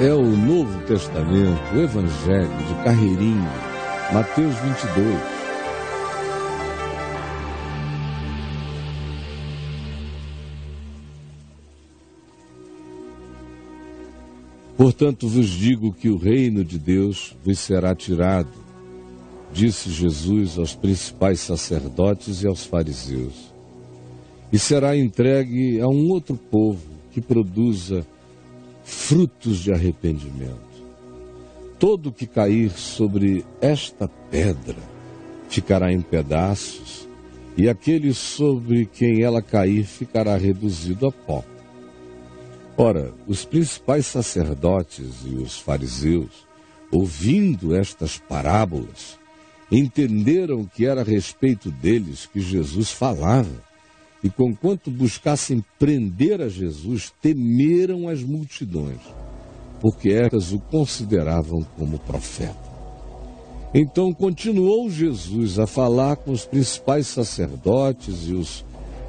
é o Novo Testamento, o Evangelho de Carreirinho, Mateus 22. Portanto vos digo que o reino de Deus vos será tirado, disse Jesus aos principais sacerdotes e aos fariseus, e será entregue a um outro povo que produza frutos de arrependimento. Todo que cair sobre esta pedra ficará em pedaços, e aquele sobre quem ela cair ficará reduzido a pó. Ora, os principais sacerdotes e os fariseus, ouvindo estas parábolas, entenderam que era a respeito deles que Jesus falava e conquanto buscassem prender a Jesus, temeram as multidões, porque estas o consideravam como profeta. Então continuou Jesus a falar com os principais sacerdotes e os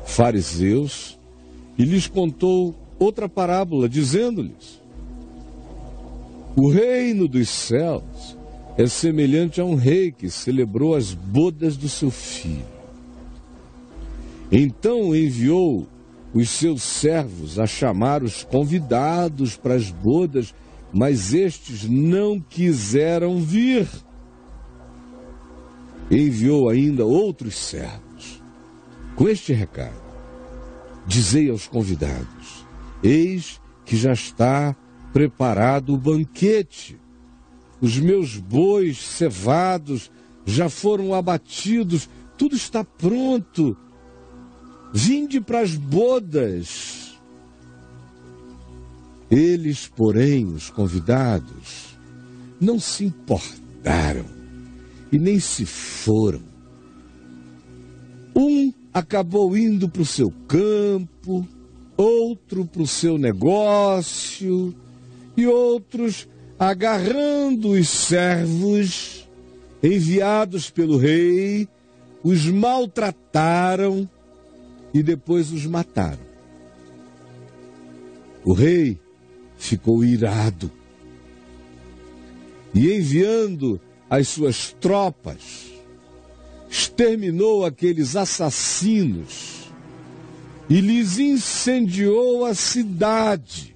fariseus e lhes contou outra parábola, dizendo-lhes: O reino dos céus é semelhante a um rei que celebrou as bodas do seu filho. Então enviou os seus servos a chamar os convidados para as bodas, mas estes não quiseram vir. Enviou ainda outros servos com este recado: Dizei aos convidados: Eis que já está preparado o banquete. Os meus bois cevados já foram abatidos, tudo está pronto Vinde para as bodas. Eles, porém, os convidados, não se importaram e nem se foram. Um acabou indo para o seu campo, outro para o seu negócio, e outros, agarrando os servos enviados pelo rei, os maltrataram e depois os mataram. O rei ficou irado e, enviando as suas tropas, exterminou aqueles assassinos e lhes incendiou a cidade,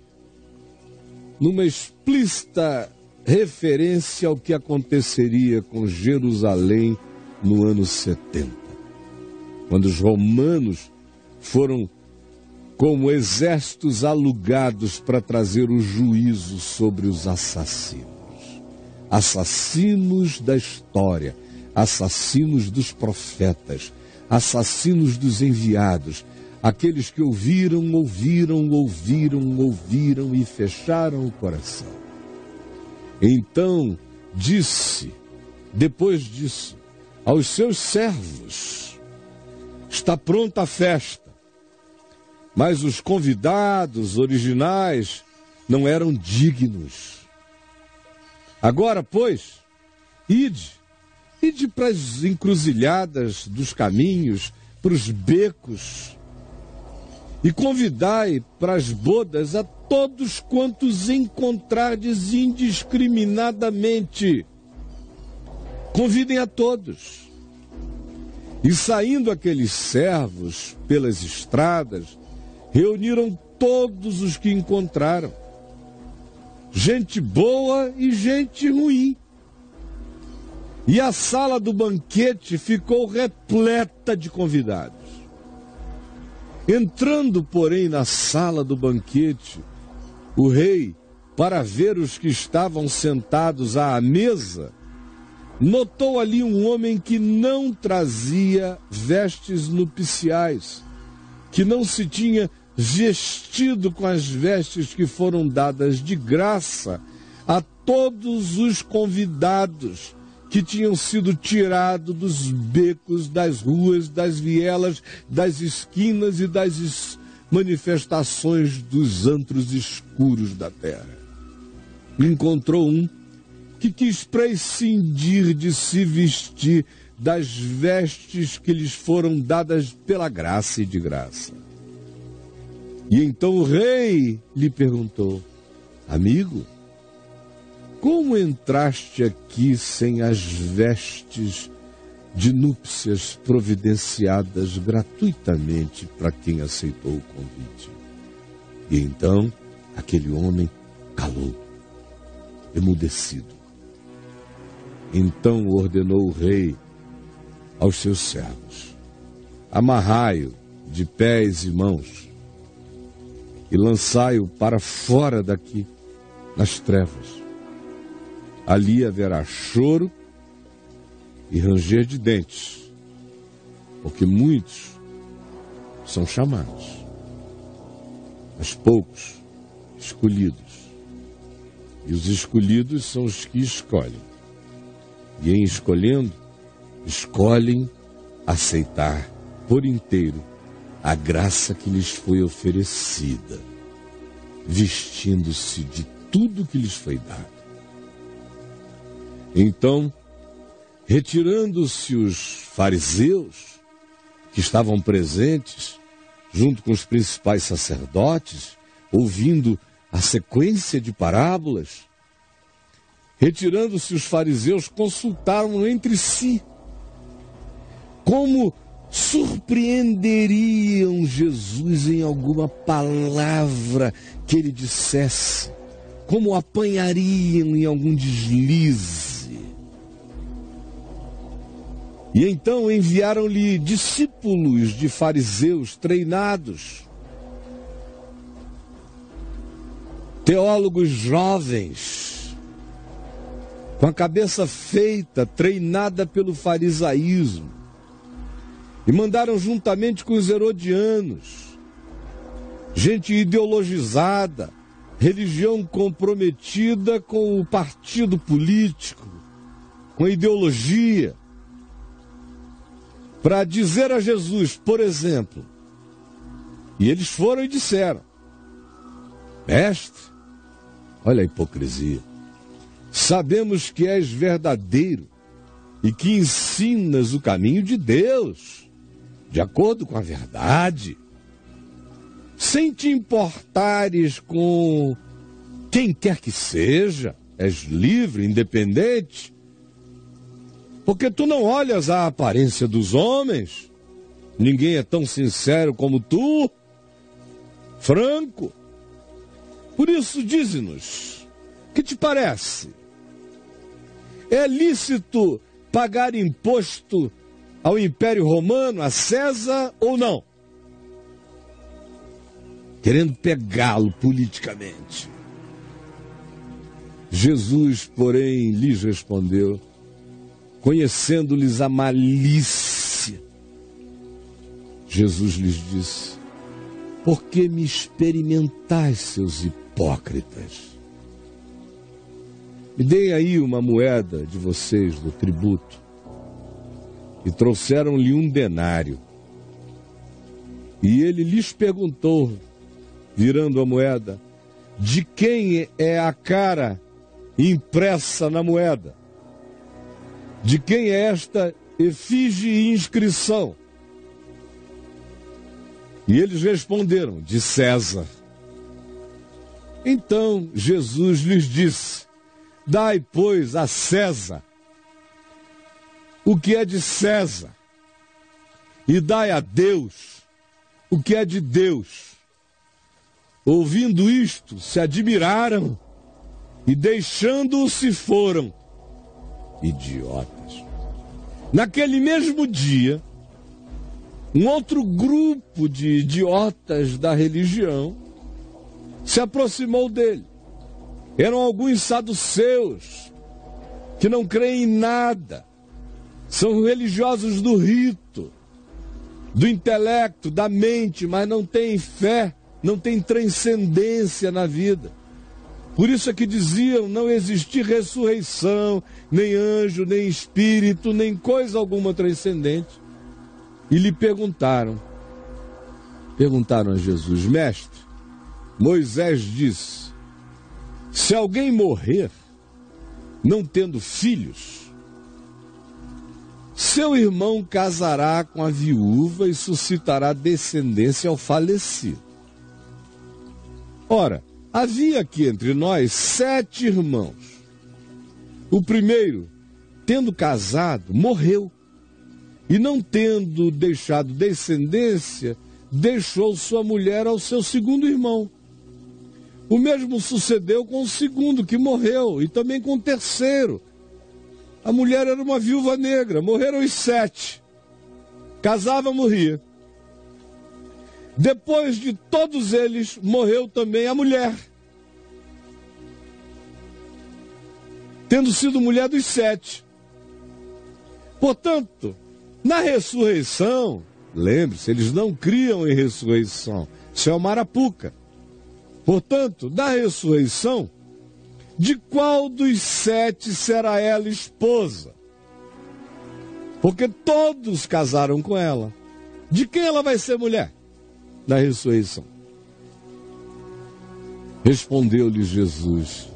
numa explícita referência ao que aconteceria com Jerusalém no ano 70, quando os romanos foram como exércitos alugados para trazer o juízo sobre os assassinos. Assassinos da história, assassinos dos profetas, assassinos dos enviados, aqueles que ouviram, ouviram, ouviram, ouviram e fecharam o coração. Então disse, depois disso, aos seus servos: Está pronta a festa mas os convidados originais não eram dignos. Agora, pois, ide, ide para as encruzilhadas dos caminhos, para os becos, e convidai para as bodas a todos quantos encontrardes indiscriminadamente. Convidem a todos. E saindo aqueles servos pelas estradas, reuniram todos os que encontraram, gente boa e gente ruim. E a sala do banquete ficou repleta de convidados. Entrando, porém, na sala do banquete, o rei, para ver os que estavam sentados à mesa, notou ali um homem que não trazia vestes nupciais, que não se tinha vestido com as vestes que foram dadas de graça a todos os convidados que tinham sido tirados dos becos, das ruas, das vielas, das esquinas e das manifestações dos antros escuros da terra. Encontrou um que quis prescindir de se vestir das vestes que lhes foram dadas pela graça e de graça e então o rei lhe perguntou: Amigo, como entraste aqui sem as vestes de núpcias providenciadas gratuitamente para quem aceitou o convite? E então aquele homem calou, emudecido. Então ordenou o rei aos seus servos: amarrai-o de pés e mãos e lançai-o para fora daqui, nas trevas. Ali haverá choro e ranger de dentes, porque muitos são chamados, mas poucos escolhidos. E os escolhidos são os que escolhem. E em escolhendo, escolhem aceitar por inteiro a graça que lhes foi oferecida, vestindo-se de tudo que lhes foi dado. Então, retirando-se os fariseus, que estavam presentes, junto com os principais sacerdotes, ouvindo a sequência de parábolas, retirando-se os fariseus, consultaram entre si como surpreenderiam Jesus em alguma palavra que ele dissesse, como apanhariam em algum deslize. E então enviaram-lhe discípulos de fariseus treinados, teólogos jovens, com a cabeça feita, treinada pelo farisaísmo e mandaram juntamente com os herodianos, gente ideologizada, religião comprometida com o partido político, com a ideologia, para dizer a Jesus, por exemplo, e eles foram e disseram: Mestre, olha a hipocrisia, sabemos que és verdadeiro e que ensinas o caminho de Deus de acordo com a verdade, sem te importares com quem quer que seja, és livre, independente, porque tu não olhas a aparência dos homens, ninguém é tão sincero como tu, franco. Por isso, dize-nos, que te parece? É lícito pagar imposto ao Império Romano, a César ou não? Querendo pegá-lo politicamente. Jesus, porém, lhes respondeu, conhecendo-lhes a malícia. Jesus lhes disse: Por que me experimentais, seus hipócritas? Me deem aí uma moeda de vocês do tributo e trouxeram-lhe um denário. E ele lhes perguntou, virando a moeda, de quem é a cara impressa na moeda? De quem é esta efígie e inscrição? E eles responderam: de César. Então Jesus lhes disse: Dai, pois, a César o que é de César, e dai a Deus o que é de Deus. Ouvindo isto, se admiraram e deixando-o se foram. Idiotas. Naquele mesmo dia, um outro grupo de idiotas da religião se aproximou dele. Eram alguns saduceus que não creem em nada são religiosos do rito, do intelecto, da mente, mas não têm fé, não têm transcendência na vida. Por isso é que diziam não existir ressurreição, nem anjo, nem espírito, nem coisa alguma transcendente. E lhe perguntaram, perguntaram a Jesus, mestre, Moisés disse: se alguém morrer, não tendo filhos, seu irmão casará com a viúva e suscitará descendência ao falecido. Ora, havia aqui entre nós sete irmãos. O primeiro, tendo casado, morreu. E não tendo deixado descendência, deixou sua mulher ao seu segundo irmão. O mesmo sucedeu com o segundo, que morreu, e também com o terceiro. A mulher era uma viúva negra, morreram os sete. Casava, morria. Depois de todos eles, morreu também a mulher. Tendo sido mulher dos sete. Portanto, na ressurreição, lembre-se, eles não criam em ressurreição. Isso é uma arapuca. Portanto, na ressurreição, de qual dos sete será ela esposa? Porque todos casaram com ela. De quem ela vai ser mulher? Na ressurreição. Respondeu-lhe Jesus: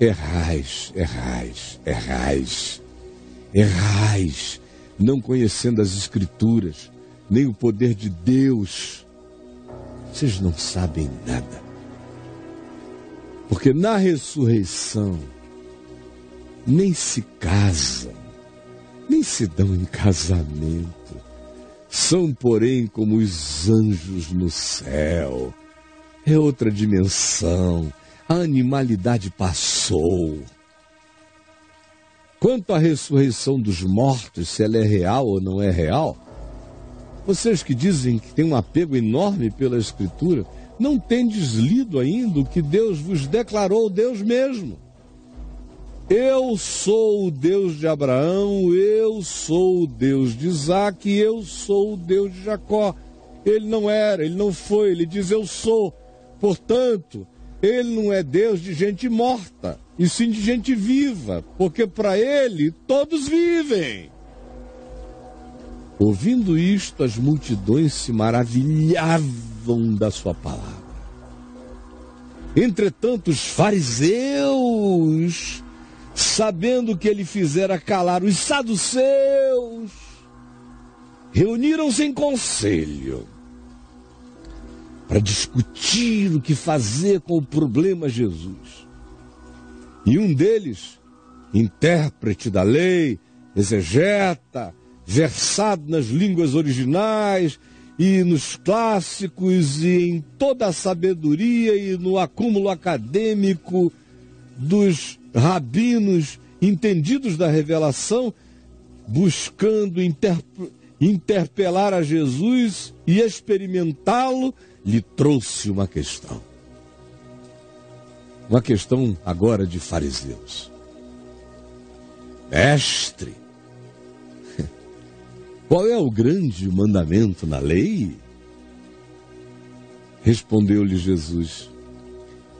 Errais, errais, errais, errais, não conhecendo as Escrituras, nem o poder de Deus. Vocês não sabem nada. Porque na ressurreição nem se casam, nem se dão em casamento. São, porém, como os anjos no céu. É outra dimensão. A animalidade passou. Quanto à ressurreição dos mortos, se ela é real ou não é real, vocês que dizem que têm um apego enorme pela Escritura, não tendes lido ainda o que Deus vos declarou, Deus mesmo. Eu sou o Deus de Abraão, eu sou o Deus de Isaac, eu sou o Deus de Jacó. Ele não era, ele não foi, ele diz eu sou. Portanto, ele não é Deus de gente morta, e sim de gente viva, porque para ele todos vivem. Ouvindo isto, as multidões se maravilhavam da sua palavra. Entretanto, os fariseus, sabendo que ele fizera calar os saduceus, reuniram-se em conselho para discutir o que fazer com o problema Jesus. E um deles, intérprete da lei, exegeta, versado nas línguas originais e nos clássicos e em toda a sabedoria e no acúmulo acadêmico dos rabinos entendidos da revelação, buscando interpelar a Jesus e experimentá-lo, lhe trouxe uma questão. Uma questão agora de fariseus. Mestre, qual é o grande mandamento na lei? Respondeu-lhe Jesus: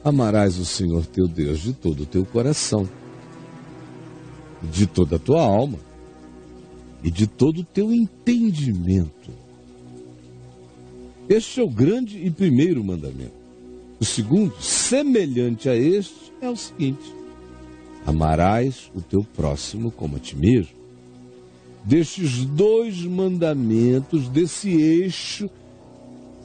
Amarás o Senhor teu Deus de todo o teu coração, de toda a tua alma e de todo o teu entendimento. Este é o grande e primeiro mandamento. O segundo, semelhante a este, é o seguinte: Amarás o teu próximo como a ti mesmo destes dois mandamentos, desse eixo,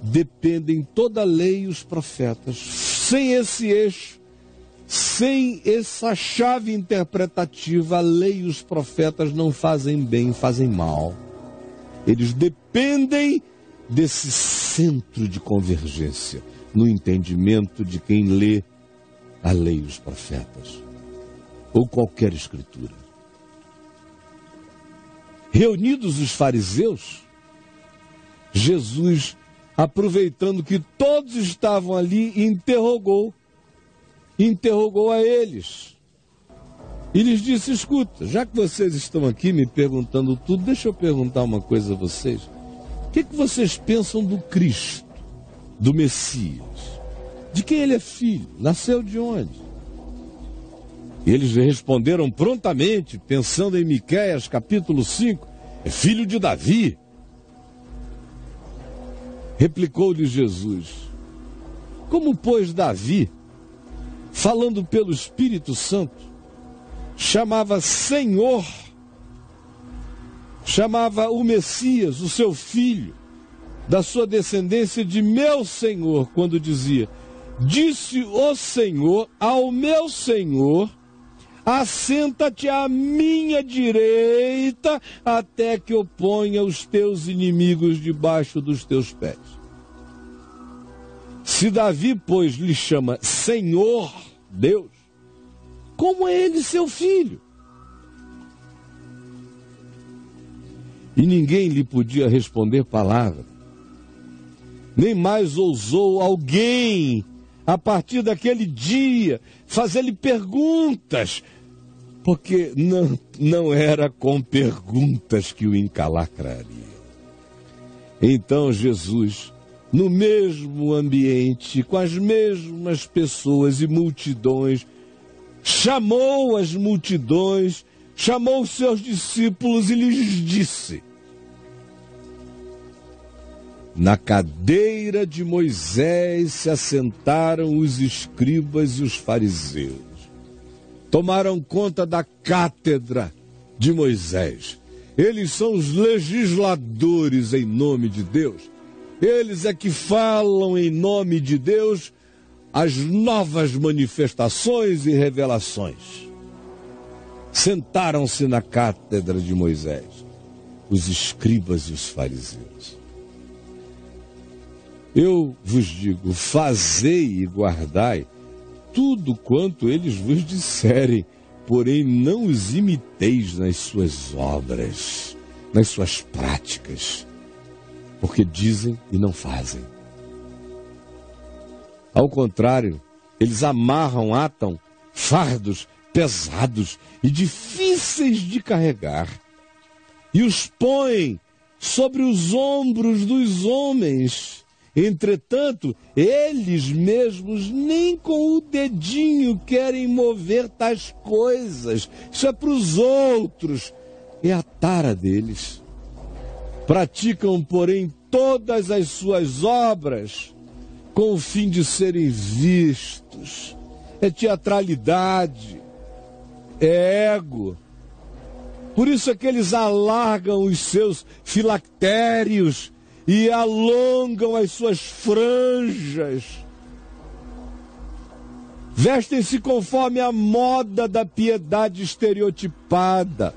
dependem toda a lei e os profetas. Sem esse eixo, sem essa chave interpretativa, a lei e os profetas não fazem bem, fazem mal. Eles dependem desse centro de convergência no entendimento de quem lê a lei e os profetas, ou qualquer escritura. Reunidos os fariseus, Jesus, aproveitando que todos estavam ali, interrogou, interrogou a eles. E lhes disse: Escuta, já que vocês estão aqui me perguntando tudo, deixa eu perguntar uma coisa a vocês. O que, que vocês pensam do Cristo, do Messias? De quem ele é filho? Nasceu de onde? E eles responderam prontamente, pensando em Miqueias capítulo 5, é filho de Davi. Replicou-lhe Jesus: Como, pois, Davi, falando pelo Espírito Santo, chamava Senhor, chamava o Messias, o seu filho, da sua descendência de meu Senhor, quando dizia: Disse o Senhor ao meu Senhor Assenta-te à minha direita, até que eu ponha os teus inimigos debaixo dos teus pés. Se Davi, pois, lhe chama Senhor Deus, como é ele seu filho? E ninguém lhe podia responder palavra. Nem mais ousou alguém, a partir daquele dia, fazer-lhe perguntas, porque não, não era com perguntas que o encalacraria. Então Jesus, no mesmo ambiente, com as mesmas pessoas e multidões, chamou as multidões, chamou os seus discípulos e lhes disse: Na cadeira de Moisés se assentaram os escribas e os fariseus tomaram conta da cátedra de Moisés. Eles são os legisladores em nome de Deus. Eles é que falam em nome de Deus as novas manifestações e revelações. Sentaram-se na cátedra de Moisés, os escribas e os fariseus. Eu vos digo: fazei e guardai tudo quanto eles vos disserem, porém não os imiteis nas suas obras, nas suas práticas, porque dizem e não fazem. Ao contrário, eles amarram, atam fardos pesados e difíceis de carregar e os põem sobre os ombros dos homens Entretanto, eles mesmos nem com o dedinho querem mover tais coisas. Isso é para os outros. É a tara deles. Praticam, porém, todas as suas obras com o fim de serem vistos. É teatralidade, é ego. Por isso é que eles alargam os seus filactérios e alongam as suas franjas. Vestem-se conforme a moda da piedade estereotipada.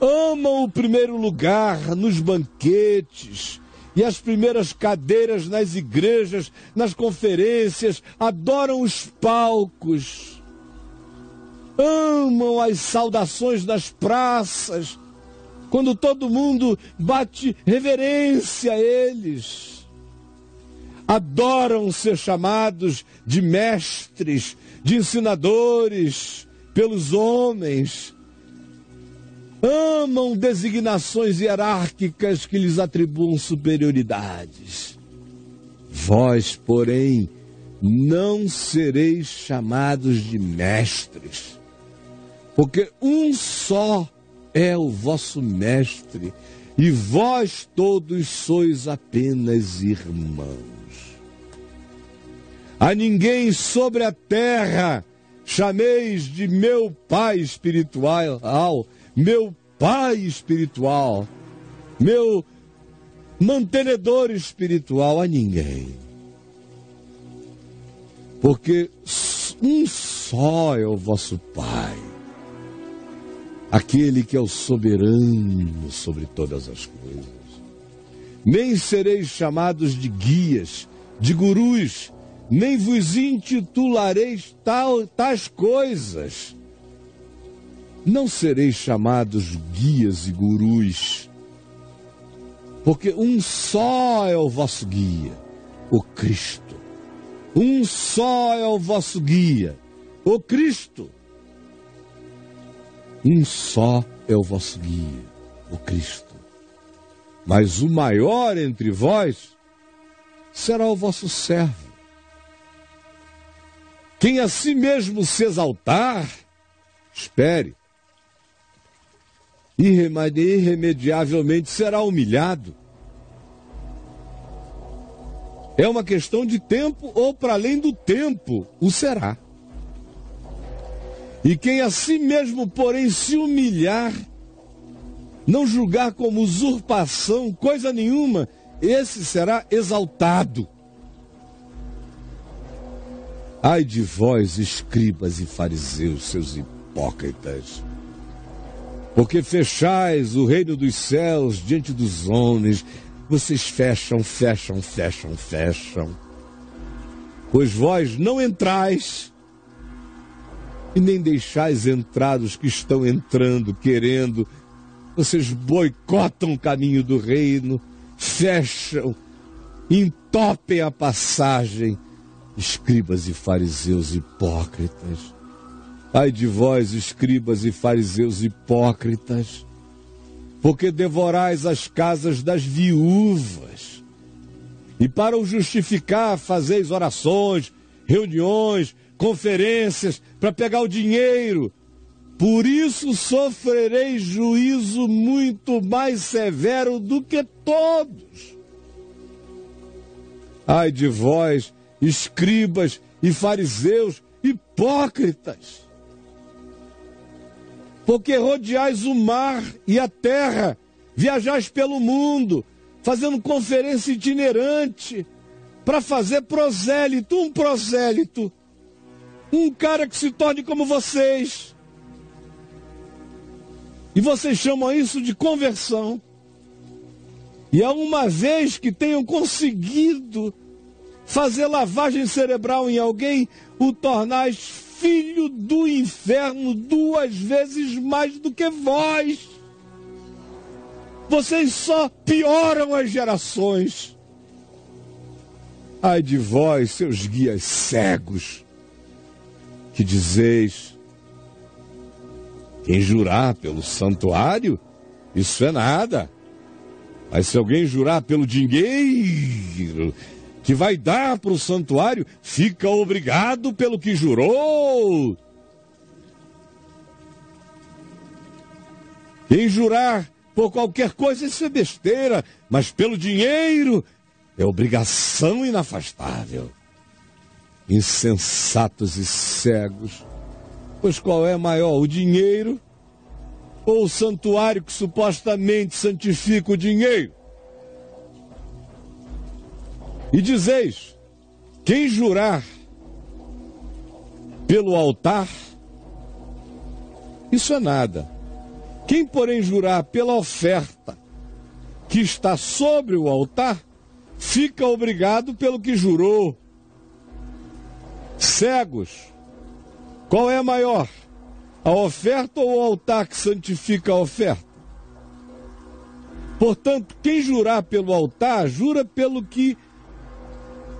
Amam o primeiro lugar nos banquetes e as primeiras cadeiras nas igrejas, nas conferências, adoram os palcos. Amam as saudações das praças quando todo mundo bate reverência a eles. Adoram ser chamados de mestres, de ensinadores pelos homens. Amam designações hierárquicas que lhes atribuam superioridades. Vós, porém, não sereis chamados de mestres, porque um só é o vosso mestre, e vós todos sois apenas irmãos. A ninguém sobre a terra chameis de meu pai espiritual, meu pai espiritual, meu mantenedor espiritual, a ninguém. Porque um só é o vosso Pai aquele que é o soberano sobre todas as coisas. Nem sereis chamados de guias, de gurus, nem vos intitulareis tal, tais coisas. Não sereis chamados guias e gurus, porque um só é o vosso guia, o Cristo. Um só é o vosso guia, o Cristo. Um só é o vosso guia, o Cristo. Mas o maior entre vós será o vosso servo. Quem a si mesmo se exaltar, espere. Irremediavelmente será humilhado. É uma questão de tempo ou para além do tempo o será. E quem a si mesmo, porém, se humilhar, não julgar como usurpação coisa nenhuma, esse será exaltado. Ai de vós, escribas e fariseus, seus hipócritas, porque fechais o reino dos céus diante dos homens, vocês fecham, fecham, fecham, fecham. Pois vós não entrais e nem deixais entrar os que estão entrando, querendo. Vocês boicotam o caminho do reino, fecham, entopem a passagem escribas e fariseus hipócritas. Ai de vós, escribas e fariseus hipócritas, porque devorais as casas das viúvas. E para o justificar, fazeis orações, reuniões, conferências, para pegar o dinheiro. Por isso sofrereis juízo muito mais severo do que todos. Ai de vós, escribas e fariseus hipócritas, porque rodeais o mar e a terra, viajais pelo mundo, fazendo conferência itinerante, para fazer prosélito, um prosélito, um cara que se torne como vocês. E vocês chamam isso de conversão. E é uma vez que tenham conseguido fazer lavagem cerebral em alguém, o tornais filho do inferno duas vezes mais do que vós. Vocês só pioram as gerações. Ai de vós, seus guias cegos, que dizeis: quem jurar pelo santuário, isso é nada. Mas se alguém jurar pelo dinheiro que vai dar para o santuário, fica obrigado pelo que jurou. Quem jurar por qualquer coisa, isso é besteira, mas pelo dinheiro é obrigação inafastável. Insensatos e cegos, pois qual é maior, o dinheiro ou o santuário que supostamente santifica o dinheiro? E dizeis: quem jurar pelo altar, isso é nada. Quem, porém, jurar pela oferta que está sobre o altar, fica obrigado pelo que jurou. Cegos, qual é maior? A oferta ou o altar que santifica a oferta? Portanto, quem jurar pelo altar, jura pelo que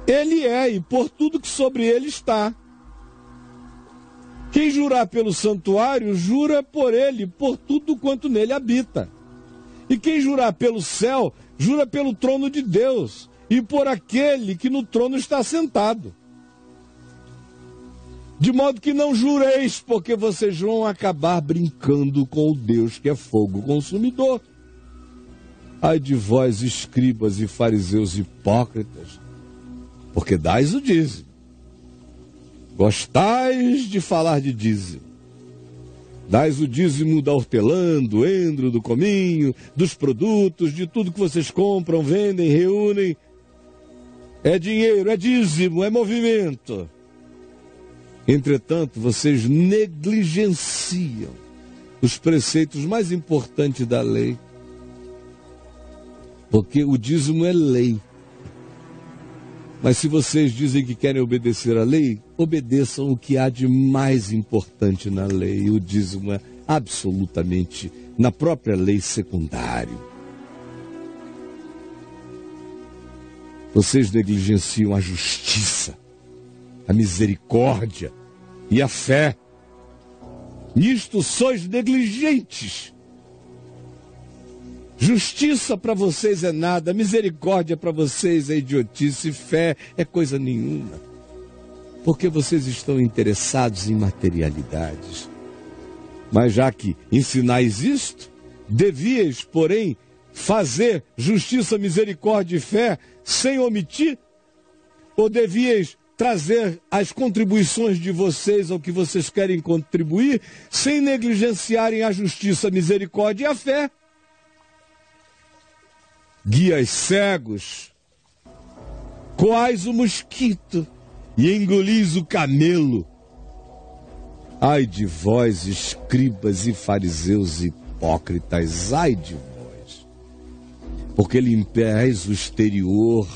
ele é e por tudo que sobre ele está. Quem jurar pelo santuário, jura por ele, por tudo quanto nele habita. E quem jurar pelo céu, jura pelo trono de Deus e por aquele que no trono está sentado. De modo que não jureis, porque vocês vão acabar brincando com o Deus que é fogo consumidor. Ai de vós, escribas e fariseus hipócritas, porque dais o dízimo. Gostais de falar de dízimo. Dais o dízimo da hortelã, do endro, do cominho, dos produtos, de tudo que vocês compram, vendem, reúnem. É dinheiro, é dízimo, é movimento. Entretanto, vocês negligenciam os preceitos mais importantes da lei. Porque o dízimo é lei. Mas se vocês dizem que querem obedecer à lei, obedeçam o que há de mais importante na lei. O dízimo é absolutamente na própria lei secundário. Vocês negligenciam a justiça, a misericórdia e a fé. Nisto sois negligentes. Justiça para vocês é nada, misericórdia para vocês é idiotice, fé é coisa nenhuma. Porque vocês estão interessados em materialidades. Mas já que ensinais isto, devias, porém, fazer justiça, misericórdia e fé sem omitir? Ou devias trazer as contribuições de vocês ao que vocês querem contribuir, sem negligenciarem a justiça, a misericórdia e a fé? guias cegos, quais o mosquito e engolis o camelo. Ai de vós, escribas e fariseus hipócritas, ai de vós, porque limpais o exterior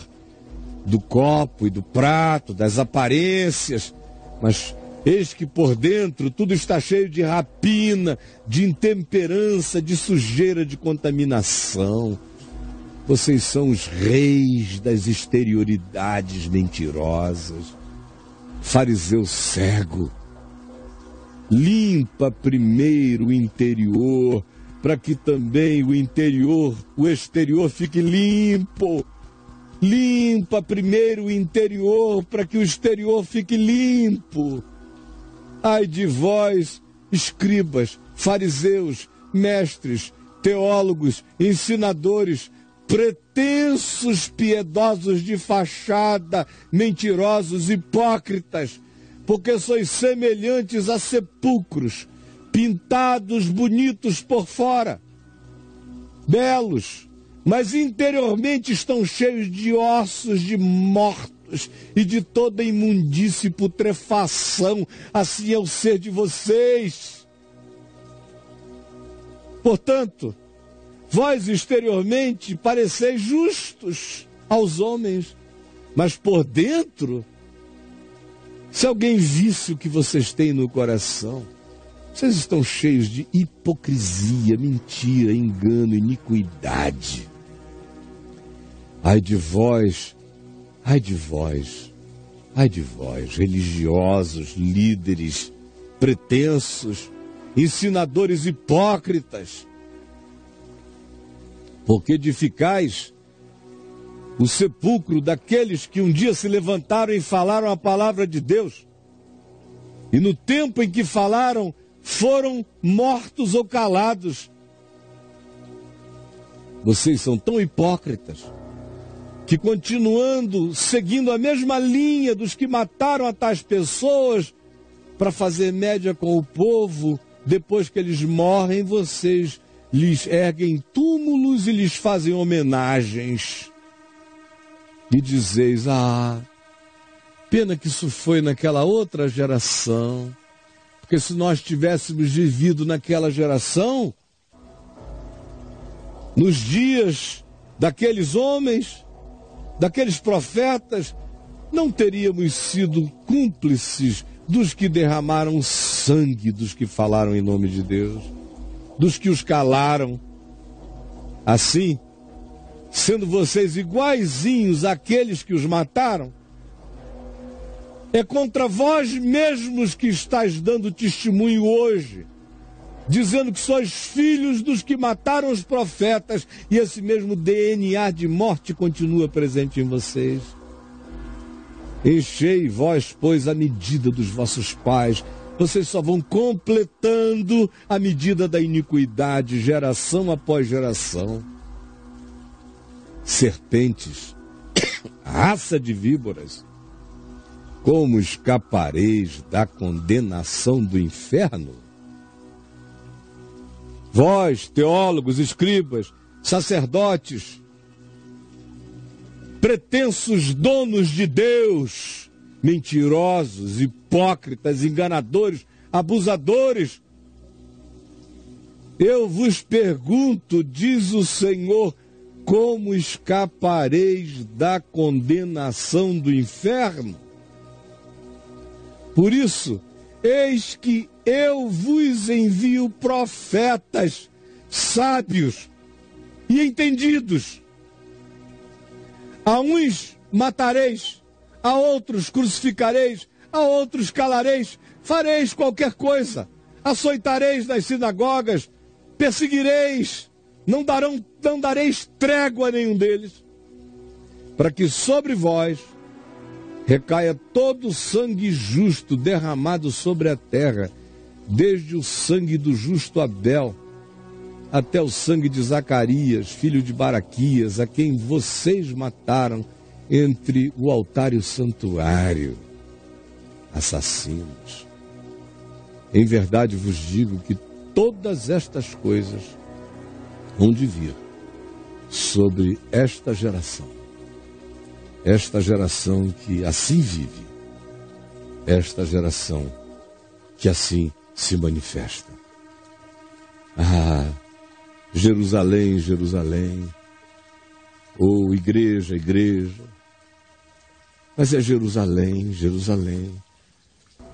do copo e do prato, das aparências, mas eis que por dentro tudo está cheio de rapina, de intemperança, de sujeira, de contaminação. Vocês são os reis das exterioridades mentirosas. Fariseu cego, limpa primeiro o interior, para que também o interior, o exterior fique limpo. Limpa primeiro o interior, para que o exterior fique limpo. Ai de vós, escribas, fariseus, mestres, teólogos, ensinadores, pretensos piedosos de fachada, mentirosos, hipócritas, porque sois semelhantes a sepulcros, pintados bonitos por fora, belos, mas interiormente estão cheios de ossos de mortos e de toda imundície e putrefação. Assim é o ser de vocês. Portanto, Vós exteriormente pareceis justos aos homens, mas por dentro, se alguém visse o que vocês têm no coração, vocês estão cheios de hipocrisia, mentira, engano, iniquidade. Ai de vós, ai de vós, ai de vós, religiosos, líderes, pretensos, ensinadores hipócritas, porque edificais o sepulcro daqueles que um dia se levantaram e falaram a palavra de Deus. E no tempo em que falaram, foram mortos ou calados. Vocês são tão hipócritas que, continuando, seguindo a mesma linha dos que mataram a tais pessoas, para fazer média com o povo, depois que eles morrem, vocês lhes erguem túmulos e lhes fazem homenagens. E dizeis: Ah, pena que isso foi naquela outra geração. Porque se nós tivéssemos vivido naquela geração, nos dias daqueles homens, daqueles profetas, não teríamos sido cúmplices dos que derramaram sangue, dos que falaram em nome de Deus dos que os calaram. Assim, sendo vocês iguaizinhos àqueles que os mataram, é contra vós mesmos que estáis dando testemunho hoje, dizendo que sois filhos dos que mataram os profetas, e esse mesmo DNA de morte continua presente em vocês. Enchei vós, pois, a medida dos vossos pais, vocês só vão completando a medida da iniquidade, geração após geração. Serpentes, raça de víboras, como escapareis da condenação do inferno? Vós, teólogos, escribas, sacerdotes, pretensos donos de Deus, mentirosos, hipócritas, enganadores, abusadores. Eu vos pergunto, diz o Senhor, como escapareis da condenação do inferno? Por isso, eis que eu vos envio profetas sábios e entendidos. A uns matareis, a outros crucificareis, a outros calareis, fareis qualquer coisa, açoitareis nas sinagogas, perseguireis, não, darão, não dareis trégua a nenhum deles, para que sobre vós recaia todo o sangue justo derramado sobre a terra, desde o sangue do justo Abel até o sangue de Zacarias, filho de Baraquias, a quem vocês mataram entre o altar e o santuário. Assassinos. Em verdade vos digo que todas estas coisas vão de vir sobre esta geração. Esta geração que assim vive, esta geração que assim se manifesta. Ah, Jerusalém, Jerusalém, ou igreja, igreja, mas é Jerusalém, Jerusalém,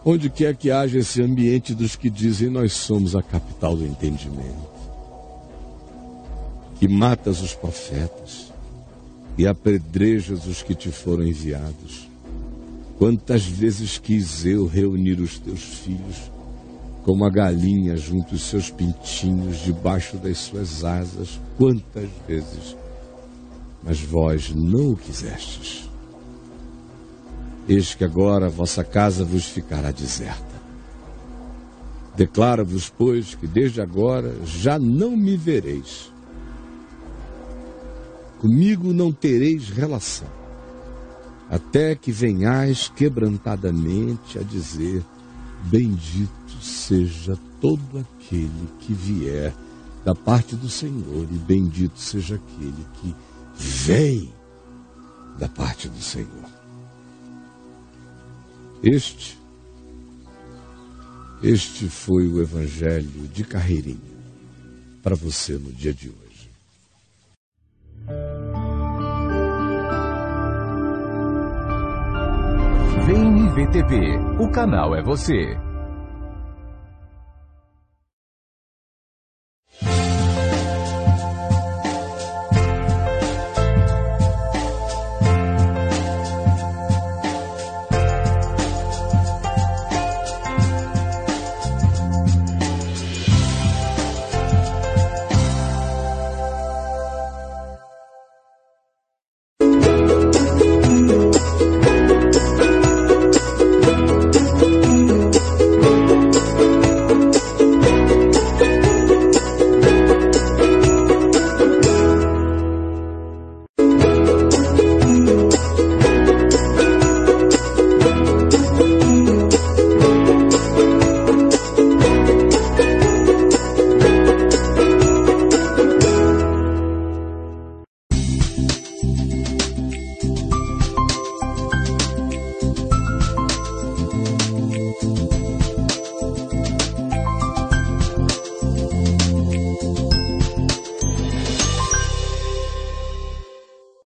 onde quer que haja esse ambiente dos que dizem nós somos a capital do entendimento, que matas os profetas e apedrejas os que te foram enviados. Quantas vezes quis eu reunir os teus filhos como a galinha junto os seus pintinhos debaixo das suas asas, quantas vezes, mas vós não o quisestes. Eis que agora vossa casa vos ficará deserta. Declaro-vos, pois, que desde agora já não me vereis. Comigo não tereis relação, até que venhais quebrantadamente a dizer: Bendito seja todo aquele que vier da parte do Senhor, e bendito seja aquele que vem da parte do Senhor. Este, este foi o Evangelho de Carreirinha para você no dia de hoje. Vem IVTV, o canal é você.